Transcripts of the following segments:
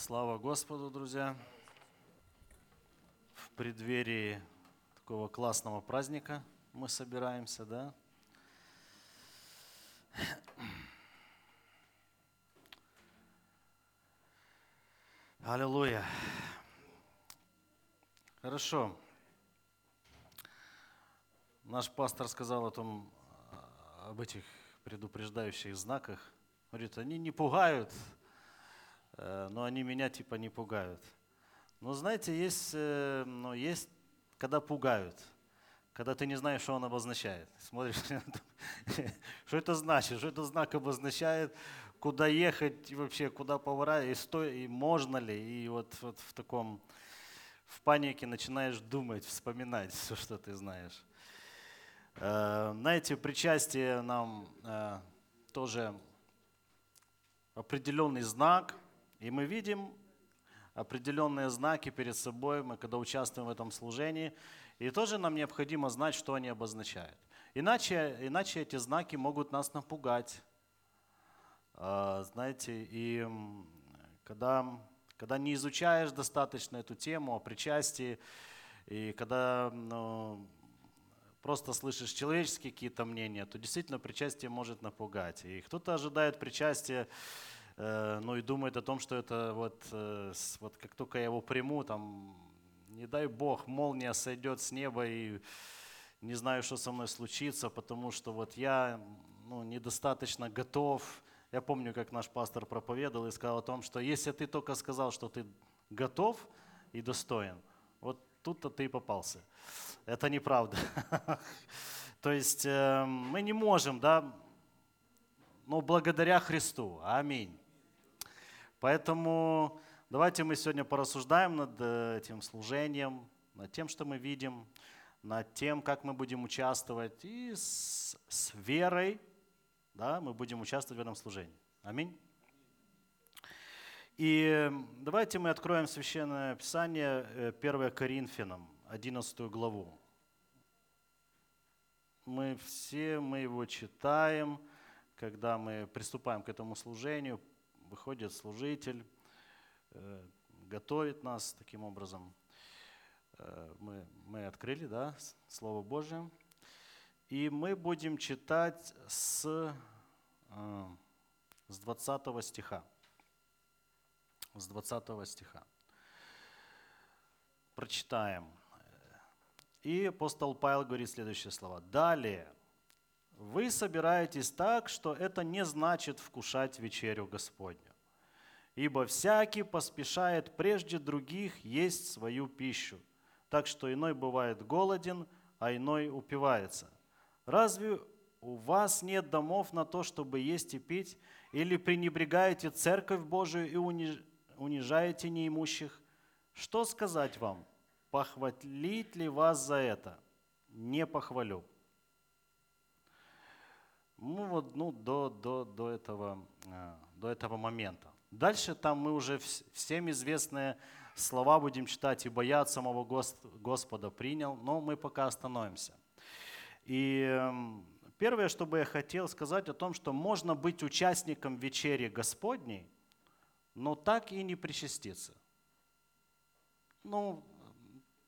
Слава Господу, друзья! В преддверии такого классного праздника мы собираемся, да? Аллилуйя! Хорошо. Наш пастор сказал о том, об этих предупреждающих знаках. Говорит, они не пугают, но они меня типа не пугают. Но знаете, есть, э, ну, есть, когда пугают, когда ты не знаешь, что он обозначает. Смотришь, что это значит, что этот знак обозначает, куда ехать, вообще куда поворачивать, и, сто, и можно ли, и вот, вот в таком, в панике начинаешь думать, вспоминать все, что ты знаешь. Э, знаете, причастие нам тоже определенный знак – и мы видим определенные знаки перед собой, мы когда участвуем в этом служении, и тоже нам необходимо знать, что они обозначают. Иначе, иначе эти знаки могут нас напугать. А, знаете, и когда, когда не изучаешь достаточно эту тему о причастии, и когда ну, просто слышишь человеческие какие-то мнения, то действительно причастие может напугать. И кто-то ожидает причастия ну и думает о том, что это вот, э, вот как только я его приму, там, не дай бог, молния сойдет с неба и не знаю, что со мной случится, потому что вот я ну, недостаточно готов. Я помню, как наш пастор проповедовал и сказал о том, что если ты только сказал, что ты готов и достоин, вот тут-то ты и попался. Это неправда. То есть э, мы не можем, да, но благодаря Христу. Аминь. Поэтому давайте мы сегодня порассуждаем над э, этим служением, над тем, что мы видим, над тем, как мы будем участвовать. И с, с верой да, мы будем участвовать в этом служении. Аминь. И давайте мы откроем Священное Писание 1 э, Коринфянам, 11 главу. Мы все мы его читаем, когда мы приступаем к этому служению, выходит служитель, э, готовит нас таким образом. Э, мы, мы открыли, да, Слово Божие. И мы будем читать с, э, с 20 стиха. С 20 стиха. Прочитаем. И апостол Павел говорит следующие слова. «Далее, вы собираетесь так, что это не значит вкушать вечерю Господню. Ибо всякий поспешает прежде других есть свою пищу, так что иной бывает голоден, а иной упивается. Разве у вас нет домов на то, чтобы есть и пить, или пренебрегаете церковь Божию и унижаете неимущих? Что сказать вам? Похвалить ли вас за это? Не похвалю. Ну вот ну, до, до, до, этого, э, до этого момента. Дальше там мы уже всем известные слова будем читать, «Ибо я от самого Господа принял», но мы пока остановимся. И эм, первое, что бы я хотел сказать о том, что можно быть участником вечери Господней, но так и не причаститься. Ну,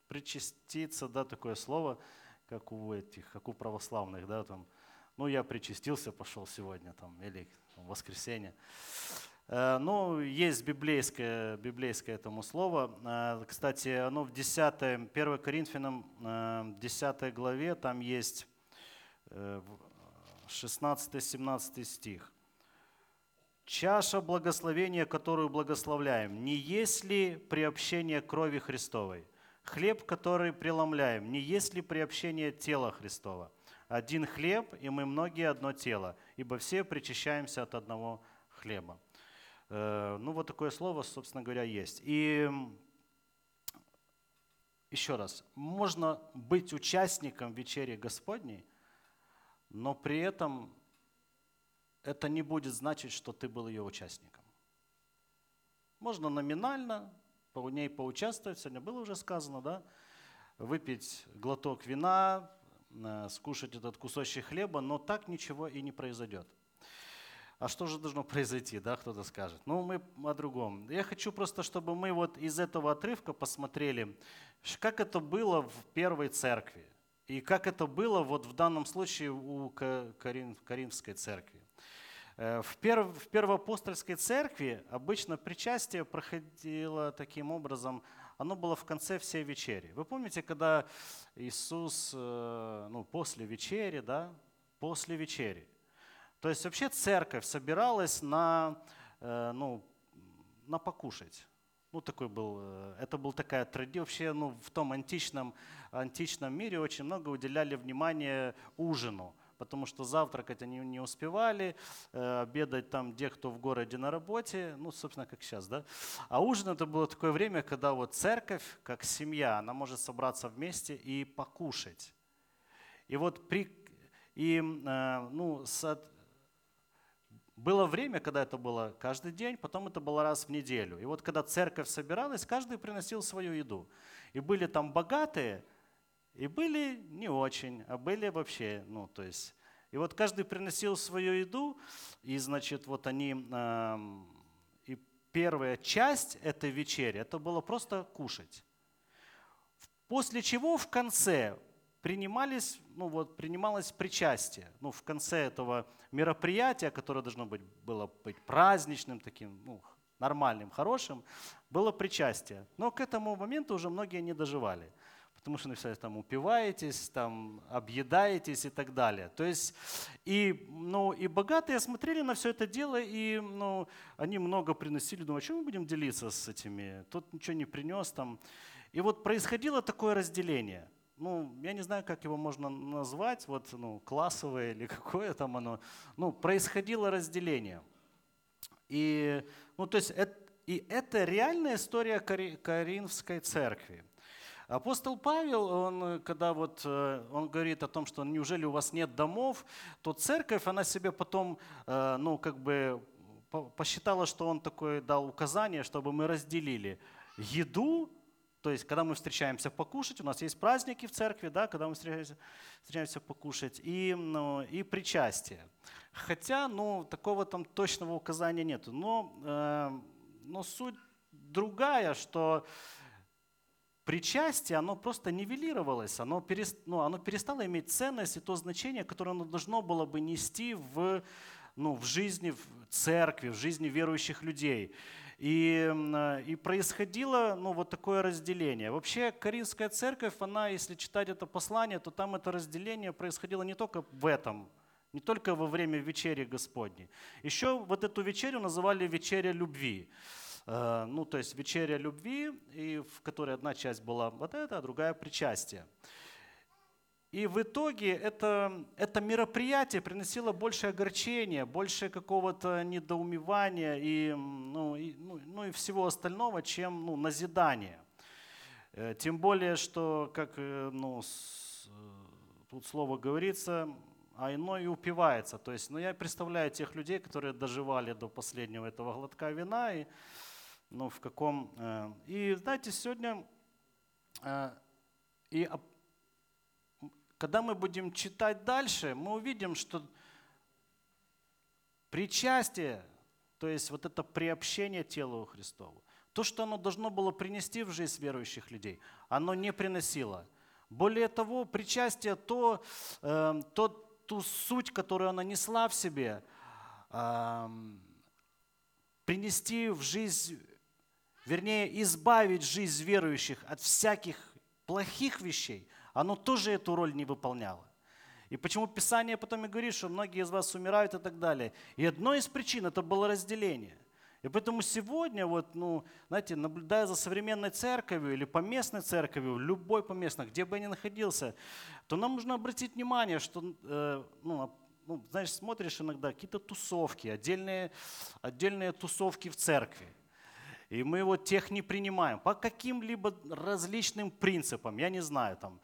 причаститься, да, такое слово, как у этих, как у православных, да, там, ну, я причастился, пошел сегодня, там, или там, воскресенье. Э, ну, есть библейское, библейское этому слово. Э, кстати, оно в 10, 1 Коринфянам 10 э, главе, там есть 16-17 стих. «Чаша благословения, которую благословляем, не есть ли приобщение крови Христовой? Хлеб, который преломляем, не есть ли приобщение тела Христова? Один хлеб, и мы многие одно тело, ибо все причащаемся от одного хлеба». Э, ну, вот такое слово, собственно говоря, есть. И еще раз, можно быть участником вечери Господней, но при этом это не будет значить, что ты был ее участником. Можно номинально по ней поучаствовать, сегодня было уже сказано, да, выпить глоток вина, скушать этот кусочек хлеба, но так ничего и не произойдет. а что же должно произойти, да, кто-то скажет. Ну, мы о другом. Я хочу просто, чтобы мы вот из этого отрывка посмотрели, как это было в первой церкви. И как это было вот в данном случае у Каринской церкви. Э, в, перв, в первоапостольской церкви обычно причастие проходило таким образом, оно было в конце всей вечери. Вы помните, когда Иисус, э, ну, после вечери, да, после вечери, то есть вообще церковь собиралась на, э, ну, на покушать. Ну, такой был, э, это была такая традиция. Вообще, ну, в том античном, античном мире очень много уделяли внимание ужину, потому что завтракать они не успевали, э, обедать там где кто в городе на работе, ну, собственно, как сейчас, да. А ужин это было такое время, когда вот церковь, как семья, она может собраться вместе и покушать. И вот при, и, ну, было время, когда это было каждый день, потом это было раз в неделю. И вот когда церковь собиралась, каждый приносил свою еду. И были там богатые, и были не очень, а были вообще, ну, то есть... И вот каждый приносил свою еду, и, значит, вот они... Э, и первая часть этой вечери, это было просто кушать. После чего в конце принимались, ну вот, принималось причастие. Ну, в конце этого мероприятия, которое должно быть, было быть праздничным, таким, ну, нормальным, хорошим, было причастие. Но к этому моменту уже многие не доживали. Потому что все там упиваетесь, там объедаетесь и так далее. То есть и, ну, и богатые смотрели на все это дело, и ну, они много приносили. Думаю, а чем мы будем делиться с этими? Тот ничего не принес там. И вот происходило такое разделение – ну, я не знаю, как его можно назвать, вот, ну, классовое или какое там оно, ну, происходило разделение. И, ну, то есть, это, и это реальная история Коринфской церкви. Апостол Павел, он, когда вот, э, он говорит о том, что неужели у вас нет домов, то церковь, она себе потом, э, ну, как бы посчитала, что он такое дал указание, чтобы мы разделили еду то есть, когда мы встречаемся покушать, у нас есть праздники в церкви, да, когда мы встречаемся, встречаемся покушать, и, ну, и причастие. Хотя, ну, такого там точного указания нет. Но, э, но суть другая, что причастие, оно просто нивелировалось, оно, перест, ну, оно перестало иметь ценность и то значение, которое оно должно было бы нести в, ну, в жизни в церкви, в жизни верующих людей. И, э, и происходило ну, вот такое разделение. Вообще Каринская церковь, она, если читать это послание, то там это разделение происходило не только в этом, не только во время вечери Господней. Еще вот эту вечерю называли вечеря любви. Э, ну, то есть вечеря любви, и в которой одна часть была вот эта, а другая причастие. И в итоге это, это мероприятие приносило больше огорчения, больше какого-то недоумевания и, ну, и, ну, ну и всего остального, чем ну, назидание. Э, тем более, что, как э, ну, с, тут слово говорится, а иной и упивается. То есть, ну, я представляю тех людей, которые доживали до последнего этого глотка вина, и, ну, в каком... И, знаете, сегодня и когда мы будем читать дальше, мы увидим, что причастие, то есть вот это приобщение телу Христову, то, что оно должно было принести в жизнь верующих людей, оно не приносило. Более того, причастие, то, э, то, ту суть, которую она несла в себе, э, принести в жизнь, вернее, избавить жизнь верующих от всяких плохих вещей – оно тоже эту роль не выполняло. И почему Писание потом и говорит, что многие из вас умирают и так далее. И одной из причин это было разделение. И поэтому сегодня, вот, ну, знаете, наблюдая за современной церковью или поместной церковью, любой поместной, где бы я ни находился, то нам нужно обратить внимание, что, э, ну, ну, знаешь, смотришь иногда какие-то тусовки, отдельные, отдельные тусовки в церкви. И мы вот тех не принимаем по каким-либо различным принципам, я не знаю, там,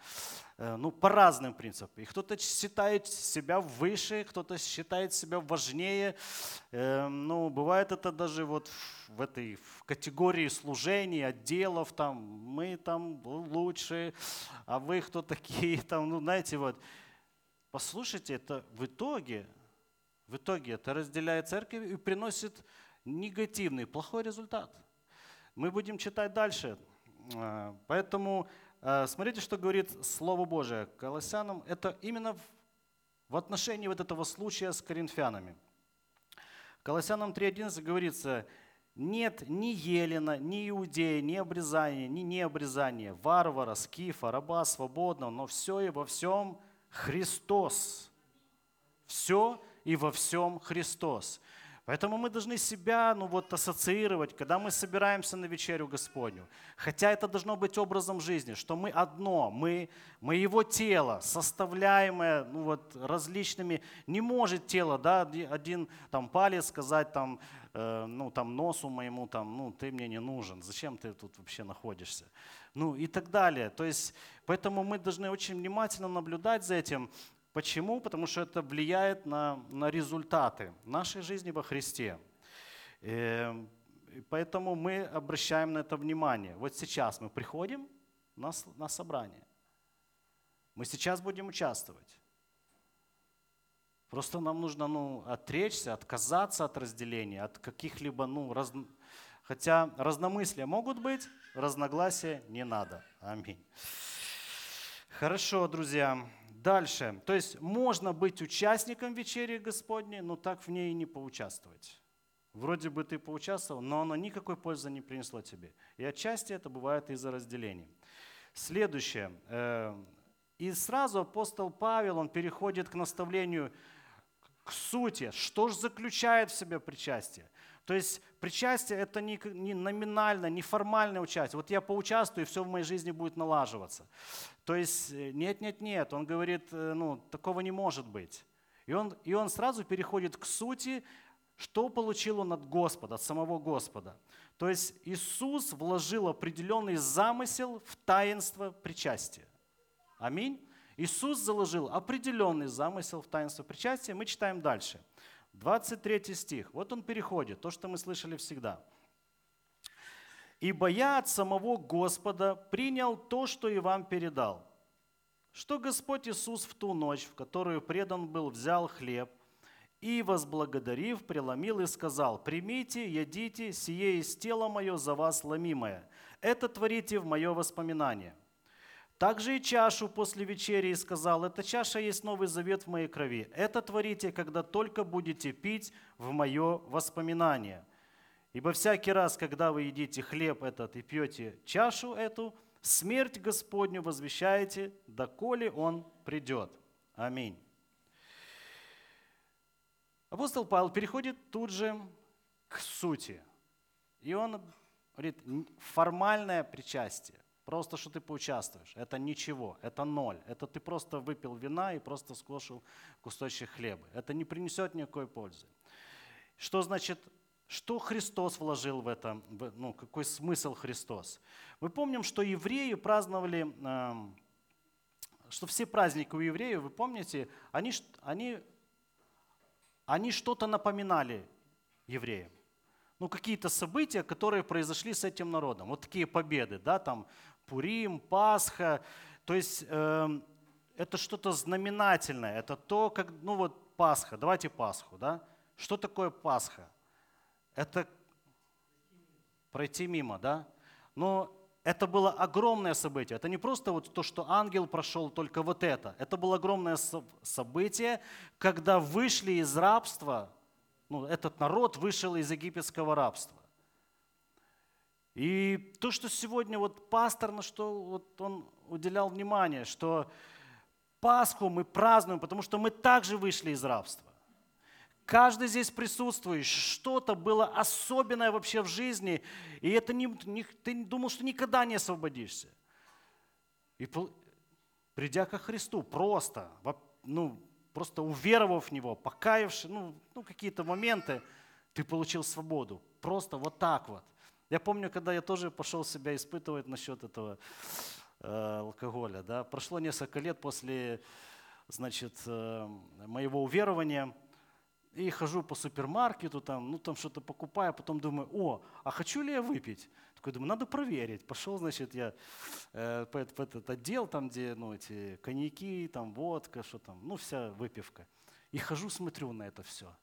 э, ну, по разным принципам. И кто-то считает себя выше, кто-то считает себя важнее. Э, ну, бывает это даже вот в этой в категории служений, отделов, там, мы там лучше, а вы кто такие, там, ну, знаете, вот. Послушайте, это в итоге, В итоге это разделяет церковь и приносит негативный, плохой результат. Мы будем читать дальше. А, поэтому а, смотрите, что говорит Слово Божие Колоссянам. Это именно в отношении вот этого случая с коринфянами. Колоссянам 3.11 говорится, нет ни Елена, ни Иудея, ни обрезания, ни необрезания, варвара, скифа, раба, свободного, но все и во всем Христос. Все и во всем Христос. Поэтому мы должны себя ну, вот, ассоциировать, когда мы собираемся на вечерю Господню. Хотя это должно быть образом жизни, что мы одно, мы, мы его тело, составляемое ну, вот, различными. Не может тело, да, один там, палец сказать, там, э, ну, там, носу моему, там, ну, ты мне не нужен, зачем ты тут вообще находишься? Ну и так далее. То есть, поэтому мы должны очень внимательно наблюдать за этим, Почему? Потому что это влияет на, на результаты нашей жизни во Христе. Эм, и поэтому мы обращаем на это внимание. Вот сейчас мы приходим на, на собрание. Мы сейчас будем участвовать. Просто нам нужно ну, отречься, отказаться от разделения, от каких-либо, ну, раз... хотя разномыслия могут быть, разногласия не надо. Аминь. Хорошо, друзья. Дальше. То есть можно быть участником вечери Господней, но так в ней и не поучаствовать. Вроде бы ты поучаствовал, но оно никакой пользы не принесло тебе. И отчасти это бывает из-за разделений. Следующее. Э, и сразу апостол Павел, он переходит к наставлению, к сути. Что же заключает в себе причастие? То есть причастие – это не, номинальное, не формальное участие. Вот я поучаствую, и все в моей жизни будет налаживаться. То есть нет, нет, нет. Он говорит, э, ну, такого не может быть. И он, и он сразу переходит к сути, что получил он от Господа, от самого Господа. То есть Иисус вложил определенный замысел в таинство причастия. Аминь. Иисус заложил определенный замысел в таинство причастия. Мы читаем дальше. 23 стих. Вот он переходит, то, что мы слышали всегда. «Ибо я от самого Господа принял то, что и вам передал, что Господь Иисус в ту ночь, в которую предан был, взял хлеб и, возблагодарив, преломил и сказал, «Примите, едите, сие из тела мое за вас ломимое. Это творите в мое воспоминание». Также и чашу после вечери и сказал, эта чаша есть новый завет в моей крови. Это творите, когда только будете пить в мое воспоминание. Ибо всякий раз, когда вы едите хлеб этот и пьете чашу эту, смерть Господню возвещаете, доколе Он придет. Аминь. Апостол Павел переходит тут же к сути. И он говорит, формальное причастие. Просто что ты поучаствуешь. Это ничего, это ноль. Это ты просто выпил вина и просто скушал кусочек хлеба. Это не принесет никакой пользы. Что значит, что Христос вложил в это, ну, какой смысл Христос? Мы помним, что евреи праздновали, эм, что все праздники у евреев, вы помните, они, они, они что-то напоминали евреям ну, какие-то события, которые произошли с этим народом. Вот такие победы, да, там Пурим, Пасха. То есть э, это что-то знаменательное. Это то, как, ну вот Пасха, давайте Пасху, да. Что такое Пасха? Это пройти мимо, да. Но это было огромное событие. Это не просто вот то, что ангел прошел, только вот это. Это было огромное событие, когда вышли из рабства, ну, этот народ вышел из египетского рабства. И то, что сегодня вот пастор, на что вот он уделял внимание, что Пасху мы празднуем, потому что мы также вышли из рабства. Каждый здесь присутствующий, что-то было особенное вообще в жизни, и это не, не, ты думал, что никогда не освободишься. И придя ко Христу, просто, ну, просто уверовав в Него, покаявшись, ну, ну какие-то моменты, ты получил свободу. Просто вот так вот. Я помню, когда я тоже пошел себя испытывать насчет этого э, алкоголя. Да. Прошло несколько лет после значит, э, моего уверования, и хожу по супермаркету, там, ну там что-то покупаю, потом думаю, о, а хочу ли я выпить? Такой думаю, надо проверить. Пошел, значит, я э, по этот отдел, там, где ну, эти коньяки, там, водка, что там, ну, вся выпивка. И хожу, смотрю на это все.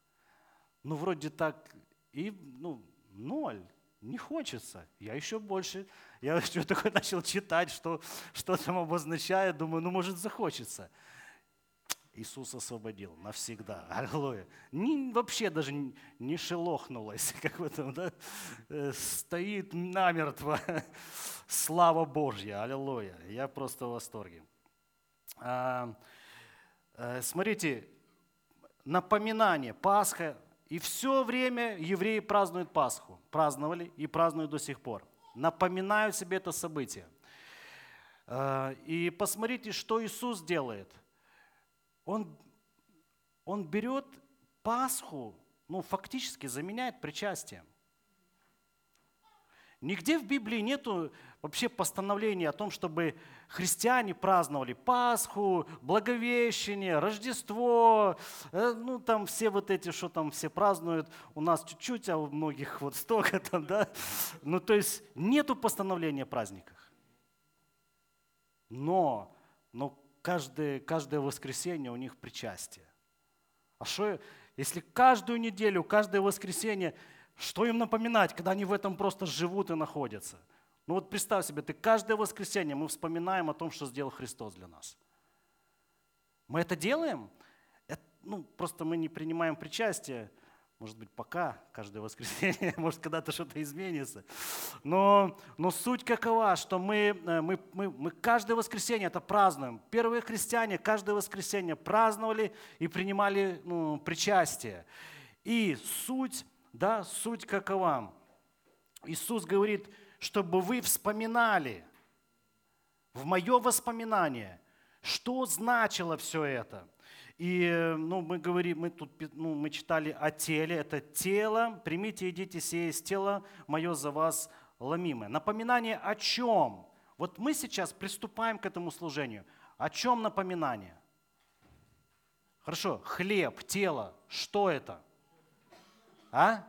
Ну, вроде так, и, ну, ноль, не хочется. Я еще больше, я еще такое начал читать, что, что там обозначает, думаю, ну, может, захочется. Иисус освободил навсегда. Аллилуйя. Не, вообще даже не шелохнулась, как в этом, да? Э, стоит намертво. Слава Божья. Аллилуйя. Я просто в восторге. А, а, смотрите, напоминание, Пасха, и все время евреи празднуют Пасху. Праздновали и празднуют до сих пор. Напоминают себе это событие. А, и посмотрите, что Иисус делает – он, он берет Пасху, ну, фактически заменяет причастием. Нигде в Библии нету вообще постановления о том, чтобы христиане праздновали Пасху, Благовещение, Рождество, э, ну там все вот эти, что там все празднуют, у нас чуть-чуть, а у многих вот столько там, да. Ну то есть нету постановления о праздниках. Но, но каждое, каждое воскресенье у них причастие. А что, если каждую неделю, каждое воскресенье, что им напоминать, когда они в этом просто живут и находятся? Ну вот представь себе, ты каждое воскресенье мы вспоминаем о том, что сделал Христос для нас. Мы это делаем? Это, ну, просто мы не принимаем причастие, может быть, пока, каждое воскресенье, может, когда-то что-то изменится. Но, но суть какова, что мы, э, мы, мы, мы каждое воскресенье это празднуем. Первые христиане каждое воскресенье праздновали и принимали ну, причастие. И суть, да, суть какова? Иисус говорит, чтобы вы вспоминали в мое воспоминание, что значило все это – и ну, мы говорим, мы тут ну, мы читали о теле. Это тело, примите, идите, сие из тела мое за вас ломимое. Напоминание о чем? Вот мы сейчас приступаем к этому служению. О чем напоминание? Хорошо, хлеб, тело, что это? А?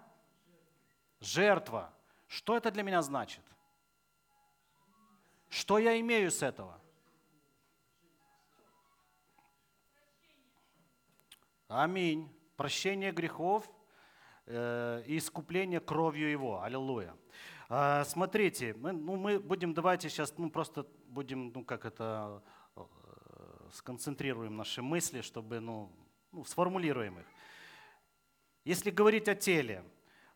Жертва. Что это для меня значит? Что я имею с этого? Аминь. Прощение грехов э, и искупление кровью Его. Аллилуйя. Э, смотрите, мы, ну, мы будем, давайте сейчас, ну, просто будем, ну, как это, э, сконцентрируем наши мысли, чтобы, ну, ну, сформулируем их. Если говорить о теле,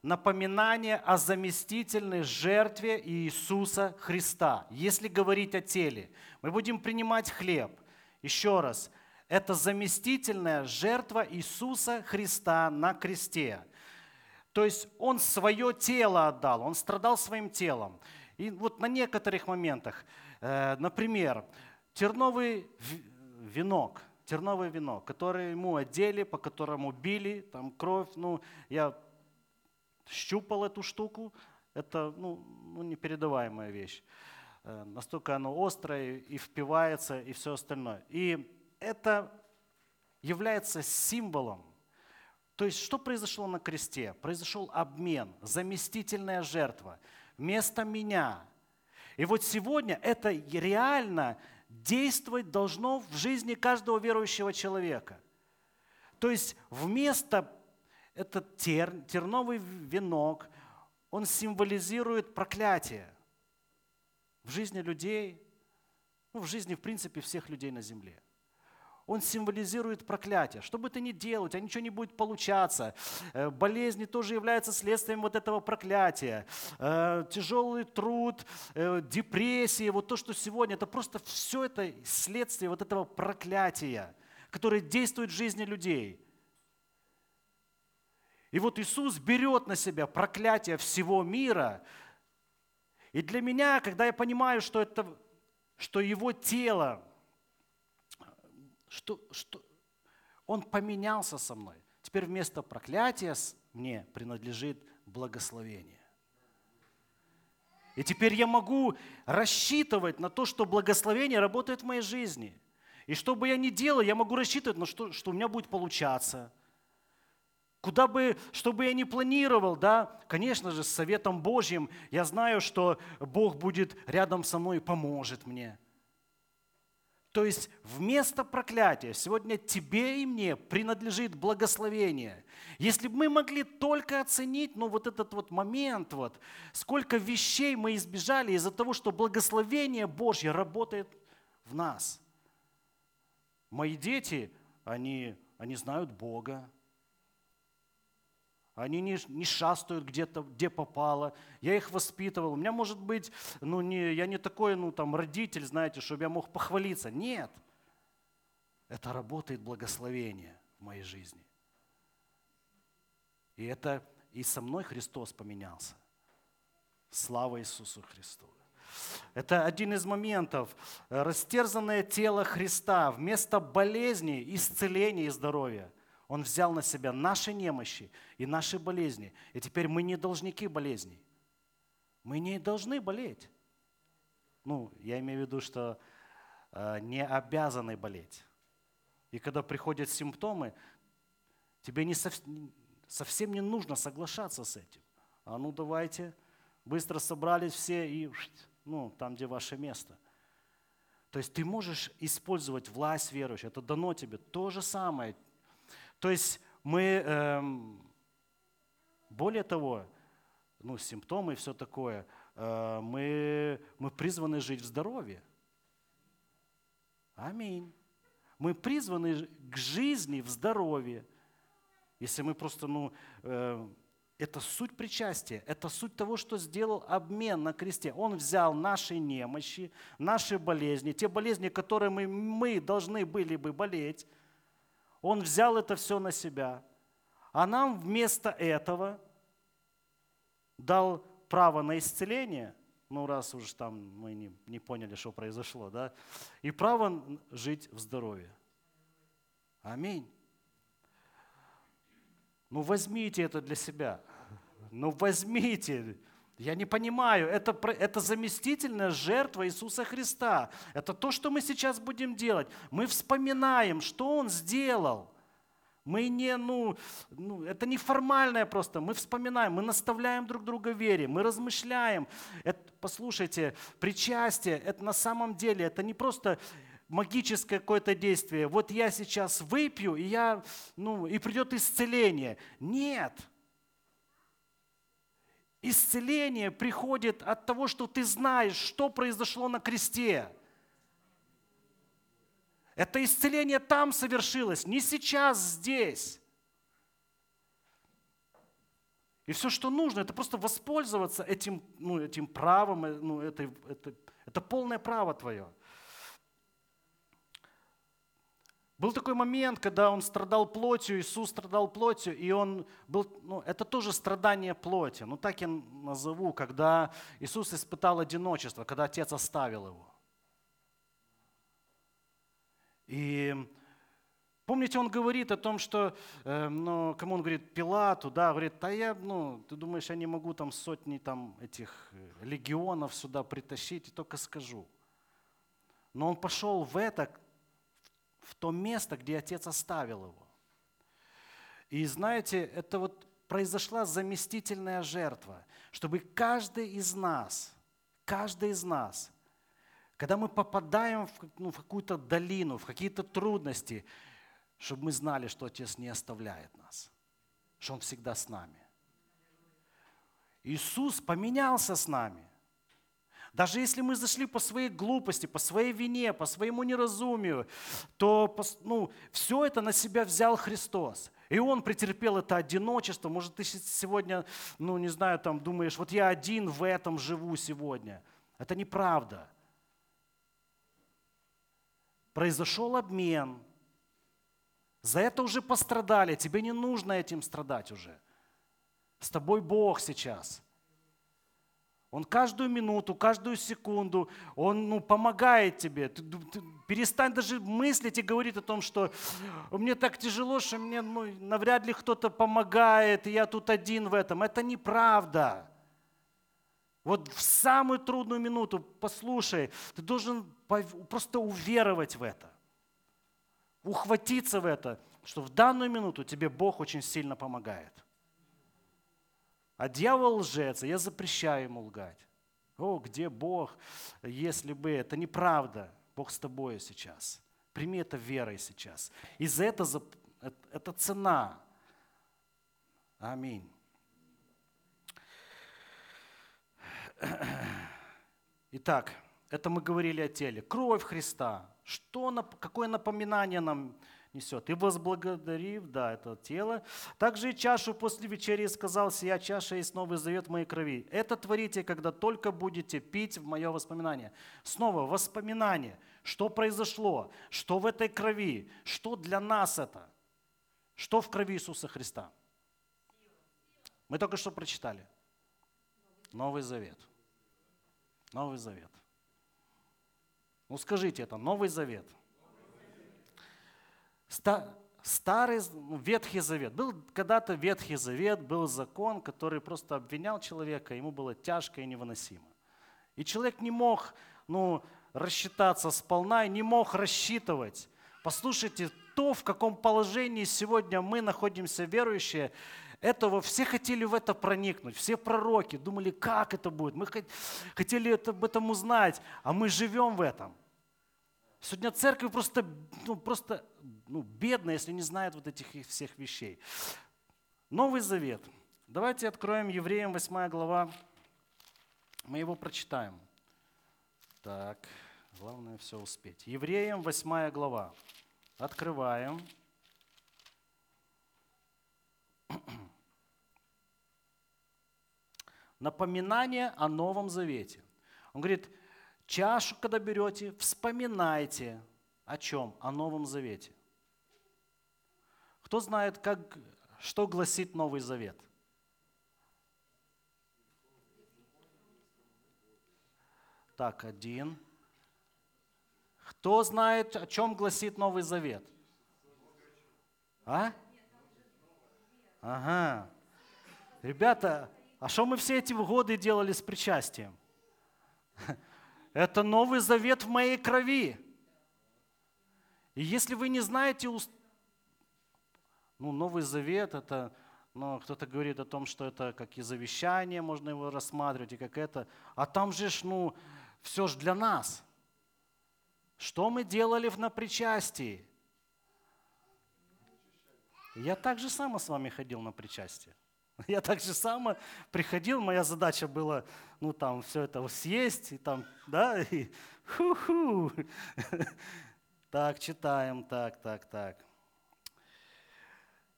напоминание о заместительной жертве Иисуса Христа. Если говорить о теле, мы будем принимать хлеб. Еще раз, это заместительная жертва Иисуса Христа на кресте. То есть Он свое тело отдал, Он страдал своим телом. И вот на некоторых моментах, э, например, терновый венок, терновый венок, который ему одели, по которому били, там кровь, ну, я щупал эту штуку, это ну, ну, непередаваемая вещь. Э, настолько оно острое и впивается, и все остальное. И это является символом. То есть что произошло на кресте? Произошел обмен, заместительная жертва. Вместо меня. И вот сегодня это реально действовать должно в жизни каждого верующего человека. То есть вместо этот тер, терновый венок, он символизирует проклятие в жизни людей, ну, в жизни, в принципе, всех людей на земле он символизирует проклятие. Что бы ты ни делал, у тебя ничего не будет получаться. Э, болезни тоже являются следствием вот этого проклятия. Э, тяжелый труд, э, депрессия, вот то, что сегодня, это просто все это следствие вот этого проклятия, которое действует в жизни людей. И вот Иисус берет на себя проклятие всего мира. И для меня, когда я понимаю, что, это, что Его тело, что, что Он поменялся со мной. Теперь вместо проклятия мне принадлежит благословение. И теперь я могу рассчитывать на то, что благословение работает в моей жизни. И что бы я ни делал, я могу рассчитывать на то, что у меня будет получаться. Куда бы, что бы я ни планировал, да, конечно же, с советом Божьим, я знаю, что Бог будет рядом со мной и поможет мне – То есть вместо проклятия сегодня тебе и мне принадлежит благословение. Если бы мы могли только оценить, ну вот этот вот момент, вот, сколько вещей мы избежали из-за того, что благословение Божье работает в нас. Мои дети, они, они знают Бога, они не, не шастают где-то, где попало. Я их воспитывал. У меня, может быть, ну, не, я не такой ну, там, родитель, знаете, чтобы я мог похвалиться. Нет. Это работает благословение в моей жизни. И это и со мной Христос поменялся. Слава Иисусу Христу. Это один из моментов. Растерзанное тело Христа вместо болезни, исцеления и здоровья – он взял на себя наши немощи и наши болезни. И теперь мы не должники болезней. Мы не должны болеть. Ну, я имею в виду, что э, не обязаны болеть. И когда приходят симптомы, тебе не сов, совсем не нужно соглашаться с этим. А ну давайте, быстро собрались все и ну, там, где ваше место. То есть ты можешь использовать власть верующих, это дано тебе. То же самое, то есть мы, эм, более того, ну, симптомы и все такое, э, мы, мы призваны жить в здоровье. Аминь. Мы призваны к жизни в здоровье. Если мы просто, ну, э, это суть причастия, это суть того, что сделал обмен на кресте. Он взял наши немощи, наши болезни, те болезни, которые мы, мы должны были бы болеть, он взял это все на себя. А нам вместо этого дал право на исцеление, ну раз уж там мы не, не поняли, что произошло, да, и право жить в здоровье. Аминь. Ну возьмите это для себя. Ну возьмите. Я не понимаю, это, это заместительная жертва Иисуса Христа. Это то, что мы сейчас будем делать. Мы вспоминаем, что Он сделал. Мы не, ну, ну, это не формальное просто. Мы вспоминаем, мы наставляем друг друга вере, мы размышляем. Это, послушайте, причастие, это на самом деле, это не просто магическое какое-то действие. Вот я сейчас выпью, и, я, ну, и придет исцеление. Нет. Исцеление приходит от того, что ты знаешь, что произошло на кресте. Это исцеление там совершилось, не сейчас здесь. И все, что нужно, это просто воспользоваться этим, ну, этим правом, э, ну, это, это, это полное право твое. Был такой момент, когда он страдал плотью, Иисус страдал плотью, и он был, ну, это тоже страдание плоти, ну так я назову, когда Иисус испытал одиночество, когда Отец оставил его. И помните, он говорит о том, что, э, ну, кому он говорит, Пилату, да, говорит, да я, ну, ты думаешь, я не могу там сотни там этих э, легионов сюда притащить, и только скажу. Но он пошел в это, в то место, где отец оставил его. И знаете, это вот произошла заместительная жертва, чтобы каждый из нас, каждый из нас, когда мы попадаем в, ну, в какую-то долину, в какие-то трудности, чтобы мы знали, что Отец не оставляет нас, что Он всегда с нами. Иисус поменялся с нами. Даже если мы зашли по своей глупости, по своей вине, по своему неразумию, то ну, все это на себя взял Христос. И Он претерпел это одиночество. Может, ты сегодня, ну не знаю, там думаешь, вот я один в этом живу сегодня. Это неправда. Произошел обмен. За это уже пострадали. Тебе не нужно этим страдать уже. С тобой Бог сейчас – он каждую минуту, каждую секунду, Он ну, помогает тебе. Ты, ты, перестань даже мыслить и говорить о том, что мне так тяжело, что мне ну, навряд ли кто-то помогает, и я тут один в этом. Это неправда. Вот в самую трудную минуту, послушай, ты должен просто уверовать в это, ухватиться в это, что в данную минуту тебе Бог очень сильно помогает. А дьявол лжец, я запрещаю ему лгать. О, где Бог, если бы это неправда. Бог с тобой сейчас. Прими это верой сейчас. И за это, это цена. Аминь. Итак, это мы говорили о теле. Кровь Христа. Что, какое напоминание нам несет? И возблагодарив, да, это тело. Также и чашу после вечери сказал, сия чаша есть новый завет моей крови. Это творите, когда только будете пить в мое воспоминание. Снова воспоминание. Что произошло? Что в этой крови? Что для нас это? Что в крови Иисуса Христа? Мы только что прочитали. Новый Завет. Новый Завет. Ну скажите это, Новый Завет. Старый ну, Ветхий Завет. Был когда-то Ветхий Завет, был закон, который просто обвинял человека, ему было тяжко и невыносимо. И человек не мог ну, рассчитаться сполна и не мог рассчитывать. Послушайте, то, в каком положении сегодня мы находимся верующие, этого, все хотели в это проникнуть, все пророки думали, как это будет, мы хотели это, об этом узнать, а мы живем в этом. Сегодня церковь просто, ну, просто ну, бедная, если не знает вот этих всех вещей. Новый Завет. Давайте откроем Евреям 8 глава. Мы его прочитаем. Так, главное все успеть. Евреям 8 глава. Открываем. Напоминание о Новом Завете. Он говорит, чашу, когда берете, вспоминайте о чем? О Новом Завете. Кто знает, как, что гласит Новый Завет? Так, один. Кто знает, о чем гласит Новый Завет? А? Ага. Ребята, а что мы все эти годы делали с причастием? Это Новый Завет в моей крови. И если вы не знаете, ну, Новый Завет, это, ну, кто-то говорит о том, что это как и завещание, можно его рассматривать, и как это. А там же, ну, все же для нас. Что мы делали на причастии? Я так же само с вами ходил на причастие. Я так же само приходил, моя задача была, ну там все это съесть, и там, да, и ху-ху. Так, читаем, так, так, так.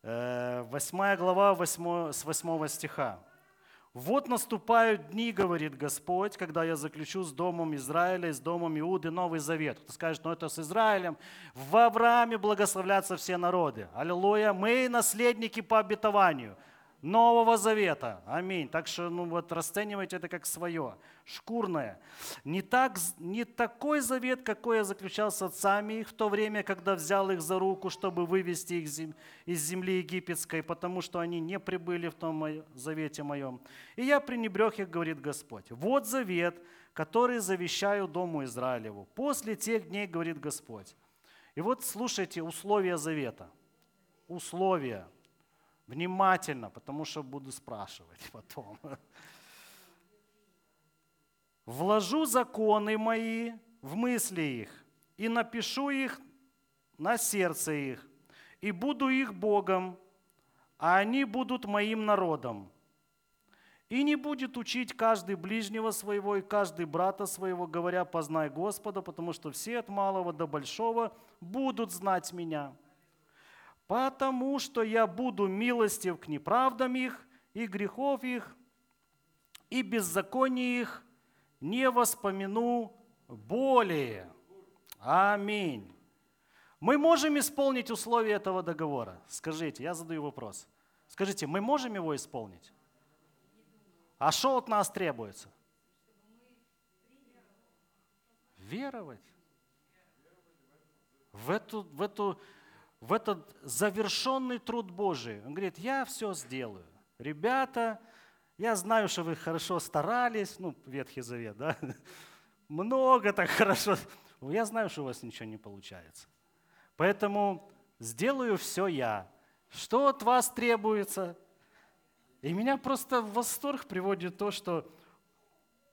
Э, восьмая глава с восьмого стиха. «Вот наступают дни, говорит Господь, когда я заключу с домом Израиля и с домом Иуды Новый Завет». Кто скажет, ну это с Израилем. В Аврааме благословлятся все народы. Аллилуйя. Мы наследники по обетованию. Нового Завета. Аминь. Так что ну вот расценивайте это как свое, шкурное. Не, так, не такой завет, какой я заключал с отцами их в то время, когда взял их за руку, чтобы вывести их из земли египетской, потому что они не прибыли в том завете моем. И я пренебрег их, говорит Господь. Вот завет, который завещаю Дому Израилеву. После тех дней, говорит Господь. И вот слушайте условия завета. Условия. Внимательно, потому что буду спрашивать потом. Вложу законы мои в мысли их и напишу их на сердце их, и буду их Богом, а они будут моим народом. И не будет учить каждый ближнего своего и каждый брата своего, говоря, познай Господа, потому что все от малого до большого будут знать меня потому что я буду милостив к неправдам их и грехов их, и беззаконие их не воспомяну более. Аминь. Мы можем исполнить условия этого договора? Скажите, я задаю вопрос. Скажите, мы можем его исполнить? А что от нас требуется? Веровать. В эту, в эту в этот завершенный труд Божий. Он говорит, я все сделаю. Ребята, я знаю, что вы хорошо старались, ну, Ветхий Завет, да? Много так хорошо. Я знаю, что у вас ничего не получается. Поэтому сделаю все я. Что от вас требуется? И меня просто в восторг приводит то, что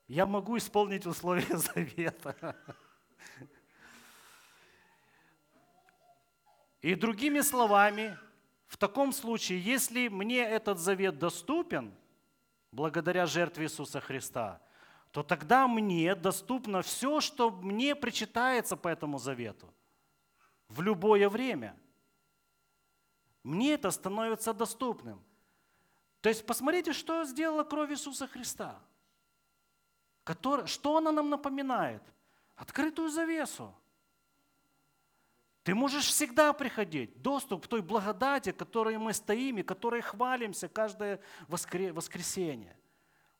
я могу исполнить условия завета. И другими словами, в таком случае, если мне этот завет доступен, благодаря жертве Иисуса Христа, то тогда мне доступно все, что мне причитается по этому завету в любое время. Мне это становится доступным. То есть посмотрите, что сделала кровь Иисуса Христа. Что она нам напоминает? Открытую завесу. Ты можешь всегда приходить. Доступ к той благодати, которой мы стоим и которой хвалимся каждое воскресенье.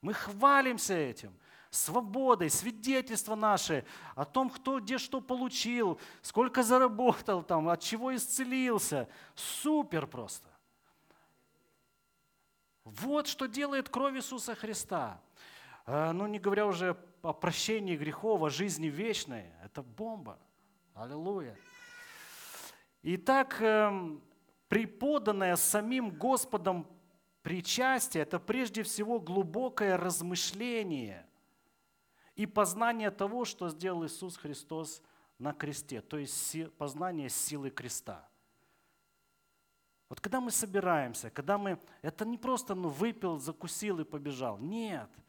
Мы хвалимся этим свободой, свидетельство наше о том, кто где что получил, сколько заработал там, от чего исцелился. Супер просто. Вот что делает кровь Иисуса Христа. А, ну, не говоря уже о прощении грехов, о жизни вечной. Это бомба. Аллилуйя. Итак, эм, преподанное самим Господом причастие – это прежде всего глубокое размышление и познание того, что сделал Иисус Христос на кресте, то есть познание силы креста. Вот когда мы собираемся, когда мы, это не просто ну, выпил, закусил и побежал. Нет –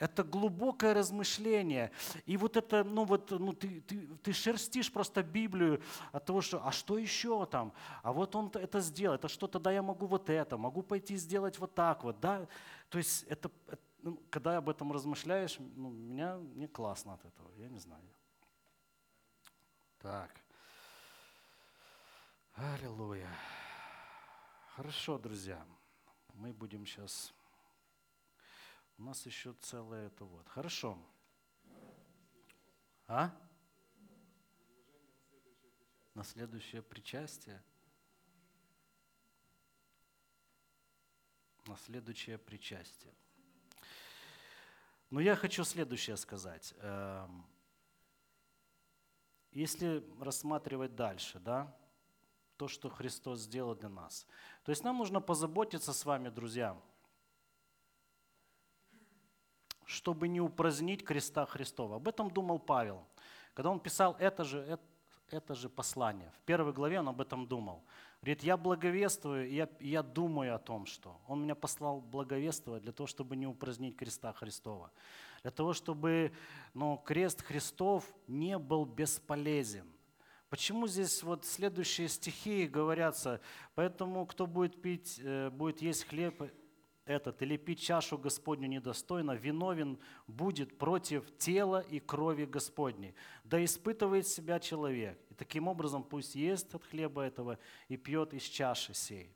это глубокое размышление. И вот это, ну вот, ну ты, ты, ты шерстишь просто Библию от того, что, а что еще там? А вот он это сделал, это что тогда я могу вот это, могу пойти сделать вот так вот, да? То есть это, ну, когда об этом размышляешь, ну, меня не классно от этого, я не знаю. Так. Аллилуйя. Хорошо, друзья. Мы будем сейчас у нас еще целое это вот. Хорошо. А? На следующее причастие. На следующее причастие. Но я хочу следующее сказать. Эм, если рассматривать дальше, да, то, что Христос сделал для нас. То есть нам нужно позаботиться с вами, друзья, чтобы не упразднить креста Христова. Об этом думал Павел, когда он писал это же, это, это же послание. В первой главе он об этом думал. Говорит, я благовествую, я, я думаю о том, что Он меня послал благовествовать для того, чтобы не упразднить креста Христова. Для того, чтобы ну, крест Христов не был бесполезен. Почему здесь вот следующие стихи говорятся, поэтому кто будет пить, э, будет есть хлеб этот или пить чашу Господню недостойно, виновен будет против тела и крови Господней. Да испытывает себя человек. И таким образом пусть ест от хлеба этого и пьет из чаши сей.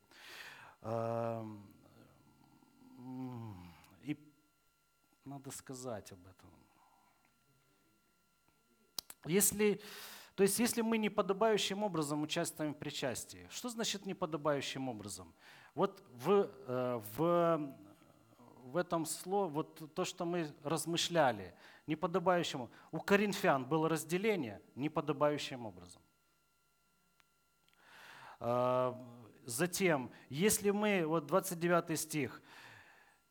Эм, и надо сказать об этом. Если, то есть, если мы неподобающим образом участвуем в причастии, что значит неподобающим образом? Вот в, э, в, в этом слове, вот то, что мы размышляли, неподобающему, у коринфян было разделение неподобающим образом. А, затем, если мы, вот 29 стих,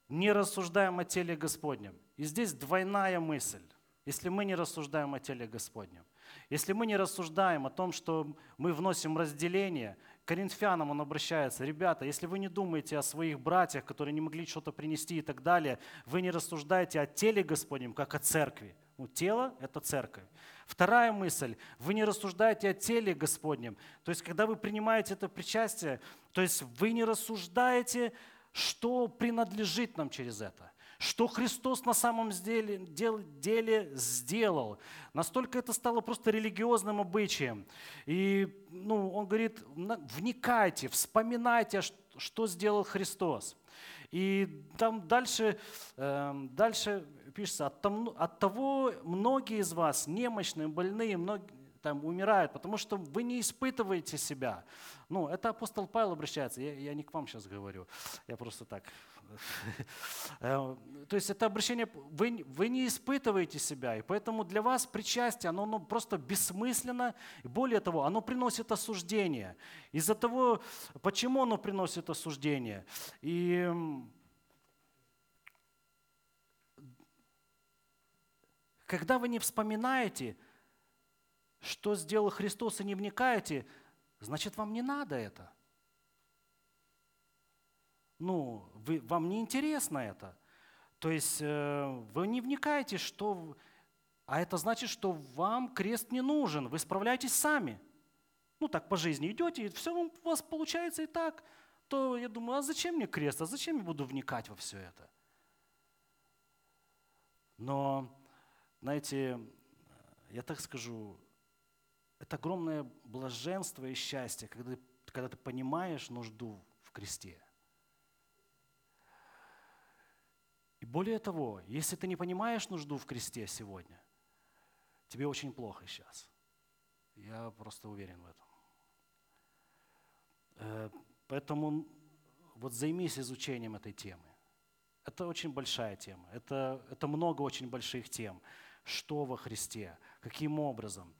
не рассуждаем о теле Господнем, и здесь двойная мысль, если мы не рассуждаем о теле Господнем, если мы не рассуждаем о том, что мы вносим разделение – Коринфянам он обращается, ребята, если вы не думаете о своих братьях, которые не могли что-то принести и так далее, вы не рассуждаете о теле Господнем, как о церкви. Ну, тело – это церковь. Вторая мысль. Вы не рассуждаете о теле Господнем. То есть, когда вы принимаете это причастие, то есть вы не рассуждаете, что принадлежит нам через это что Христос на самом деле, деле сделал. Настолько это стало просто религиозным обычаем. И ну, он говорит, вникайте, вспоминайте, что сделал Христос. И там дальше, эм, дальше пишется, от того многие из вас немощные, больные, многие, там умирают, потому что вы не испытываете себя. Ну, это апостол Павел обращается, я, я не к вам сейчас говорю, я просто так. Э, то есть это обращение, вы, вы не испытываете себя, и поэтому для вас причастие, оно, оно просто бессмысленно, и более того, оно приносит осуждение. Из-за того, почему оно приносит осуждение. И когда вы не вспоминаете, что сделал Христос, и не вникаете, значит, вам не надо это. Ну, вы, вам не интересно это. То есть э, вы не вникаете, что... А это значит, что вам крест не нужен, вы справляетесь сами. Ну, так по жизни идете, и все у вас получается и так. То я думаю, а зачем мне крест, а зачем я буду вникать во все это? Но, знаете, я так скажу, это огромное блаженство и счастье, когда, когда ты понимаешь нужду в кресте. И более того, если ты не понимаешь нужду в кресте сегодня, тебе очень плохо сейчас. Я просто уверен в этом. Э, поэтому вот займись изучением этой темы. Это очень большая тема. Это, это много очень больших тем. Что во Христе? Каким образом?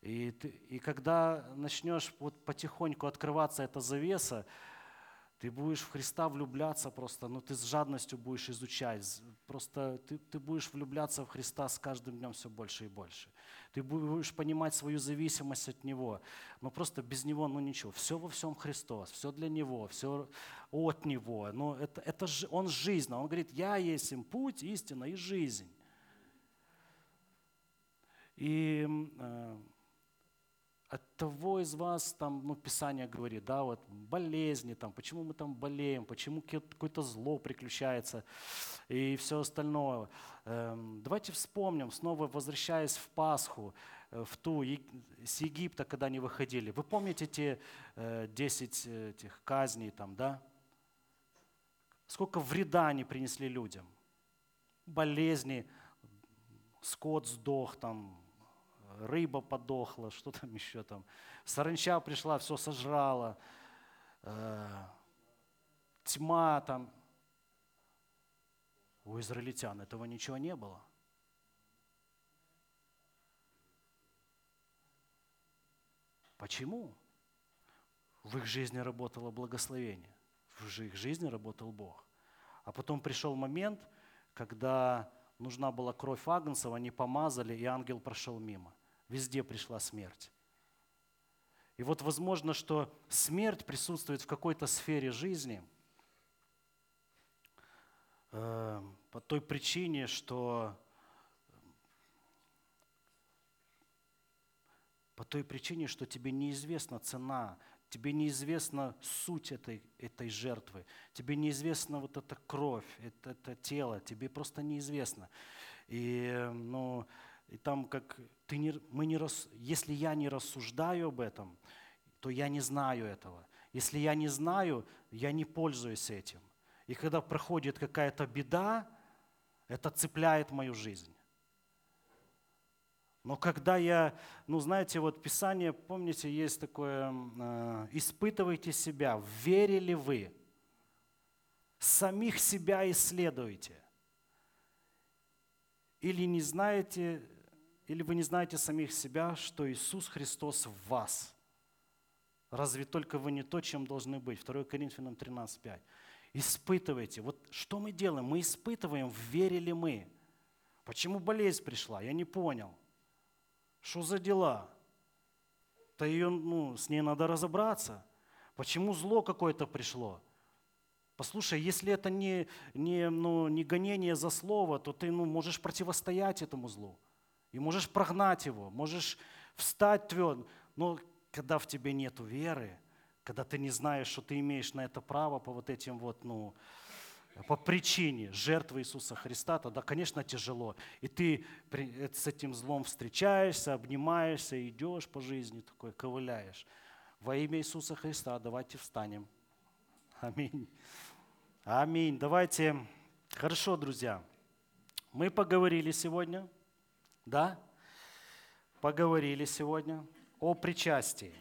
И, ты, и когда начнешь вот потихоньку открываться эта завеса, ты будешь в Христа влюбляться просто, ну ты с жадностью будешь изучать, просто ты, ты будешь влюбляться в Христа с каждым днем все больше и больше. Ты будешь понимать свою зависимость от Него. Но просто без Него, ну ничего. Все во всем Христос, все для Него, все от Него. Но это, это же, Он жизнь. Он говорит, я есть им путь, истина и жизнь. И э, от того из вас, там, ну, Писание говорит, да, вот болезни, там, почему мы там болеем, почему какое-то зло приключается и все остальное. Эм, давайте вспомним, снова возвращаясь в Пасху, э, в ту, с Египта, когда они выходили. Вы помните те 10 э, этих казней там, да? Сколько вреда они принесли людям? Болезни, скот сдох там, рыба подохла, что там еще там. Саранча пришла, все сожрала. Э, тьма там. У израильтян этого ничего не было. Почему? В их жизни работало благословение, в их жизни работал Бог. А потом пришел момент, когда нужна была кровь агнцев, они помазали, и ангел прошел мимо. Везде пришла смерть. И вот возможно, что смерть присутствует в какой-то сфере жизни э, по той причине, что по той причине, что тебе неизвестна цена, тебе неизвестна суть этой, этой жертвы, тебе неизвестна вот эта кровь, это, это тело, тебе просто неизвестно. И, ну, и там как ты не, мы не рас, если я не рассуждаю об этом, то я не знаю этого. Если я не знаю, я не пользуюсь этим. И когда проходит какая-то беда, это цепляет мою жизнь. Но когда я, ну знаете, вот Писание, помните, есть такое, э, испытывайте себя, верили вы, самих себя исследуйте. Или не знаете, или вы не знаете самих себя, что Иисус Христос в вас? Разве только вы не то, чем должны быть? 2 Коринфянам 13:5. Испытывайте. Вот что мы делаем? Мы испытываем, верили мы. Почему болезнь пришла? Я не понял. Что за дела? То ее, ну, с ней надо разобраться. Почему зло какое-то пришло? Послушай, если это не, не, ну, не гонение за слово, то ты ну, можешь противостоять этому злу. И можешь прогнать его, можешь встать твердо. Но когда в тебе нет веры, когда ты не знаешь, что ты имеешь на это право по вот этим вот, ну, по причине жертвы Иисуса Христа, тогда, конечно, тяжело. И ты с этим злом встречаешься, обнимаешься, идешь по жизни такой, ковыляешь. Во имя Иисуса Христа давайте встанем. Аминь. Аминь. Давайте. Хорошо, друзья. Мы поговорили сегодня да? Поговорили сегодня о причастии.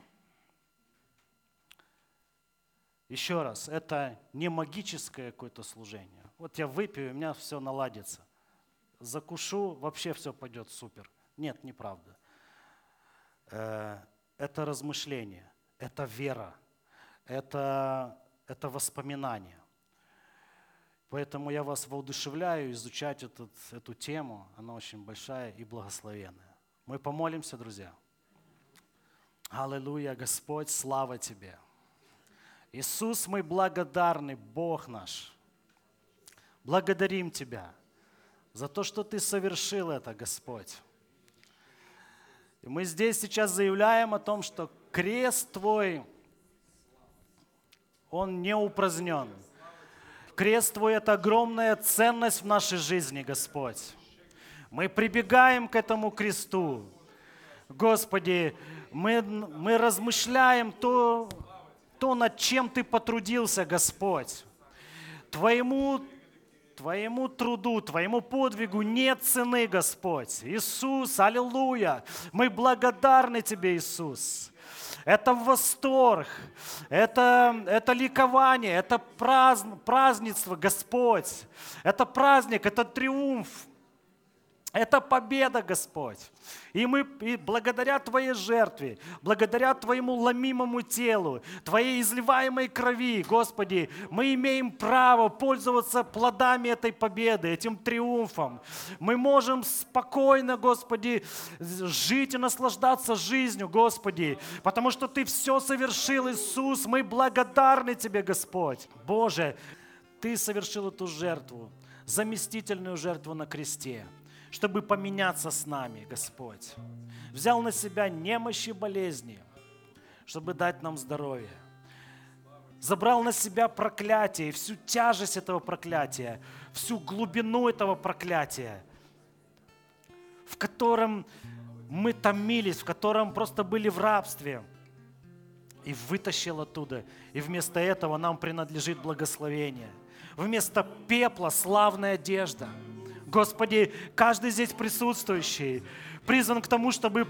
Еще раз, это не магическое какое-то служение. Вот я выпью, у меня все наладится. Закушу, вообще все пойдет супер. Нет, неправда. Э, это размышление, это вера, это, это воспоминание. Поэтому я вас воодушевляю изучать этот, эту тему. Она очень большая и благословенная. Мы помолимся, друзья. Аллилуйя, Господь, слава Тебе. Иисус, мы благодарны, Бог наш. Благодарим Тебя за то, что Ты совершил это, Господь. И мы здесь сейчас заявляем о том, что крест Твой, он не упразднен. Крест Твой – это огромная ценность в нашей жизни, Господь. Мы прибегаем к этому кресту. Господи, мы, мы размышляем то, то, над чем Ты потрудился, Господь. Твоему, Твоему труду, Твоему подвигу нет цены, Господь. Иисус, аллилуйя. Мы благодарны Тебе, Иисус. Это восторг, это, это ликование, это праздн, празднество, Господь. Это праздник, это триумф. Это победа, Господь. И мы и благодаря Твоей жертве, благодаря Твоему ломимому телу, Твоей изливаемой крови, Господи, мы имеем право пользоваться плодами этой победы, этим триумфом. Мы можем спокойно, Господи, жить и наслаждаться жизнью, Господи, потому что Ты все совершил, Иисус. Мы благодарны Тебе, Господь. Боже, Ты совершил эту жертву, заместительную жертву на кресте чтобы поменяться с нами, Господь. Взял на себя немощи болезни, чтобы дать нам здоровье. Забрал на себя проклятие, всю тяжесть этого проклятия, всю глубину этого проклятия, в котором мы томились, в котором просто были в рабстве. И вытащил оттуда. И вместо этого нам принадлежит благословение. Вместо пепла славная одежда – Господи, каждый здесь присутствующий призван к тому, чтобы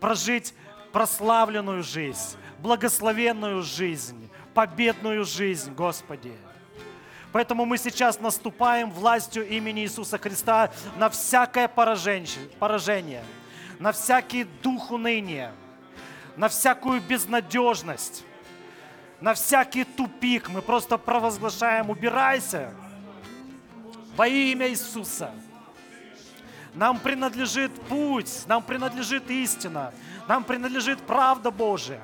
прожить прославленную жизнь, благословенную жизнь, победную жизнь, Господи. Поэтому мы сейчас наступаем властью имени Иисуса Христа на всякое поражение, на всякий дух уныния, на всякую безнадежность, на всякий тупик. Мы просто провозглашаем, убирайся, во имя Иисуса. Нам принадлежит путь, нам принадлежит истина, нам принадлежит правда Божия.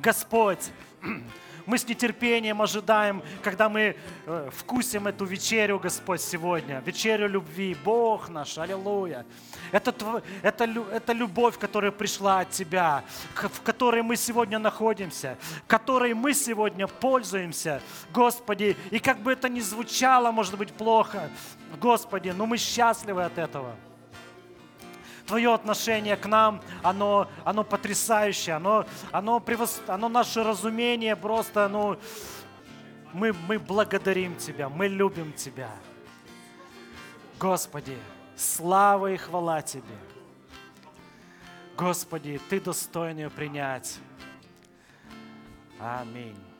Господь, мы с нетерпением ожидаем, когда мы э, вкусим эту вечерю, Господь, сегодня. Вечерю любви. Бог наш, аллилуйя. Это, это, это любовь, которая пришла от Тебя, в которой мы сегодня находимся, которой мы сегодня пользуемся, Господи. И как бы это ни звучало, может быть, плохо, Господи, но мы счастливы от этого. Твое отношение к нам, оно, оно потрясающее, оно, оно, превос... оно наше разумение просто, ну, мы, мы благодарим Тебя, мы любим Тебя. Господи, слава и хвала Тебе. Господи, Ты достоин ее принять. Аминь.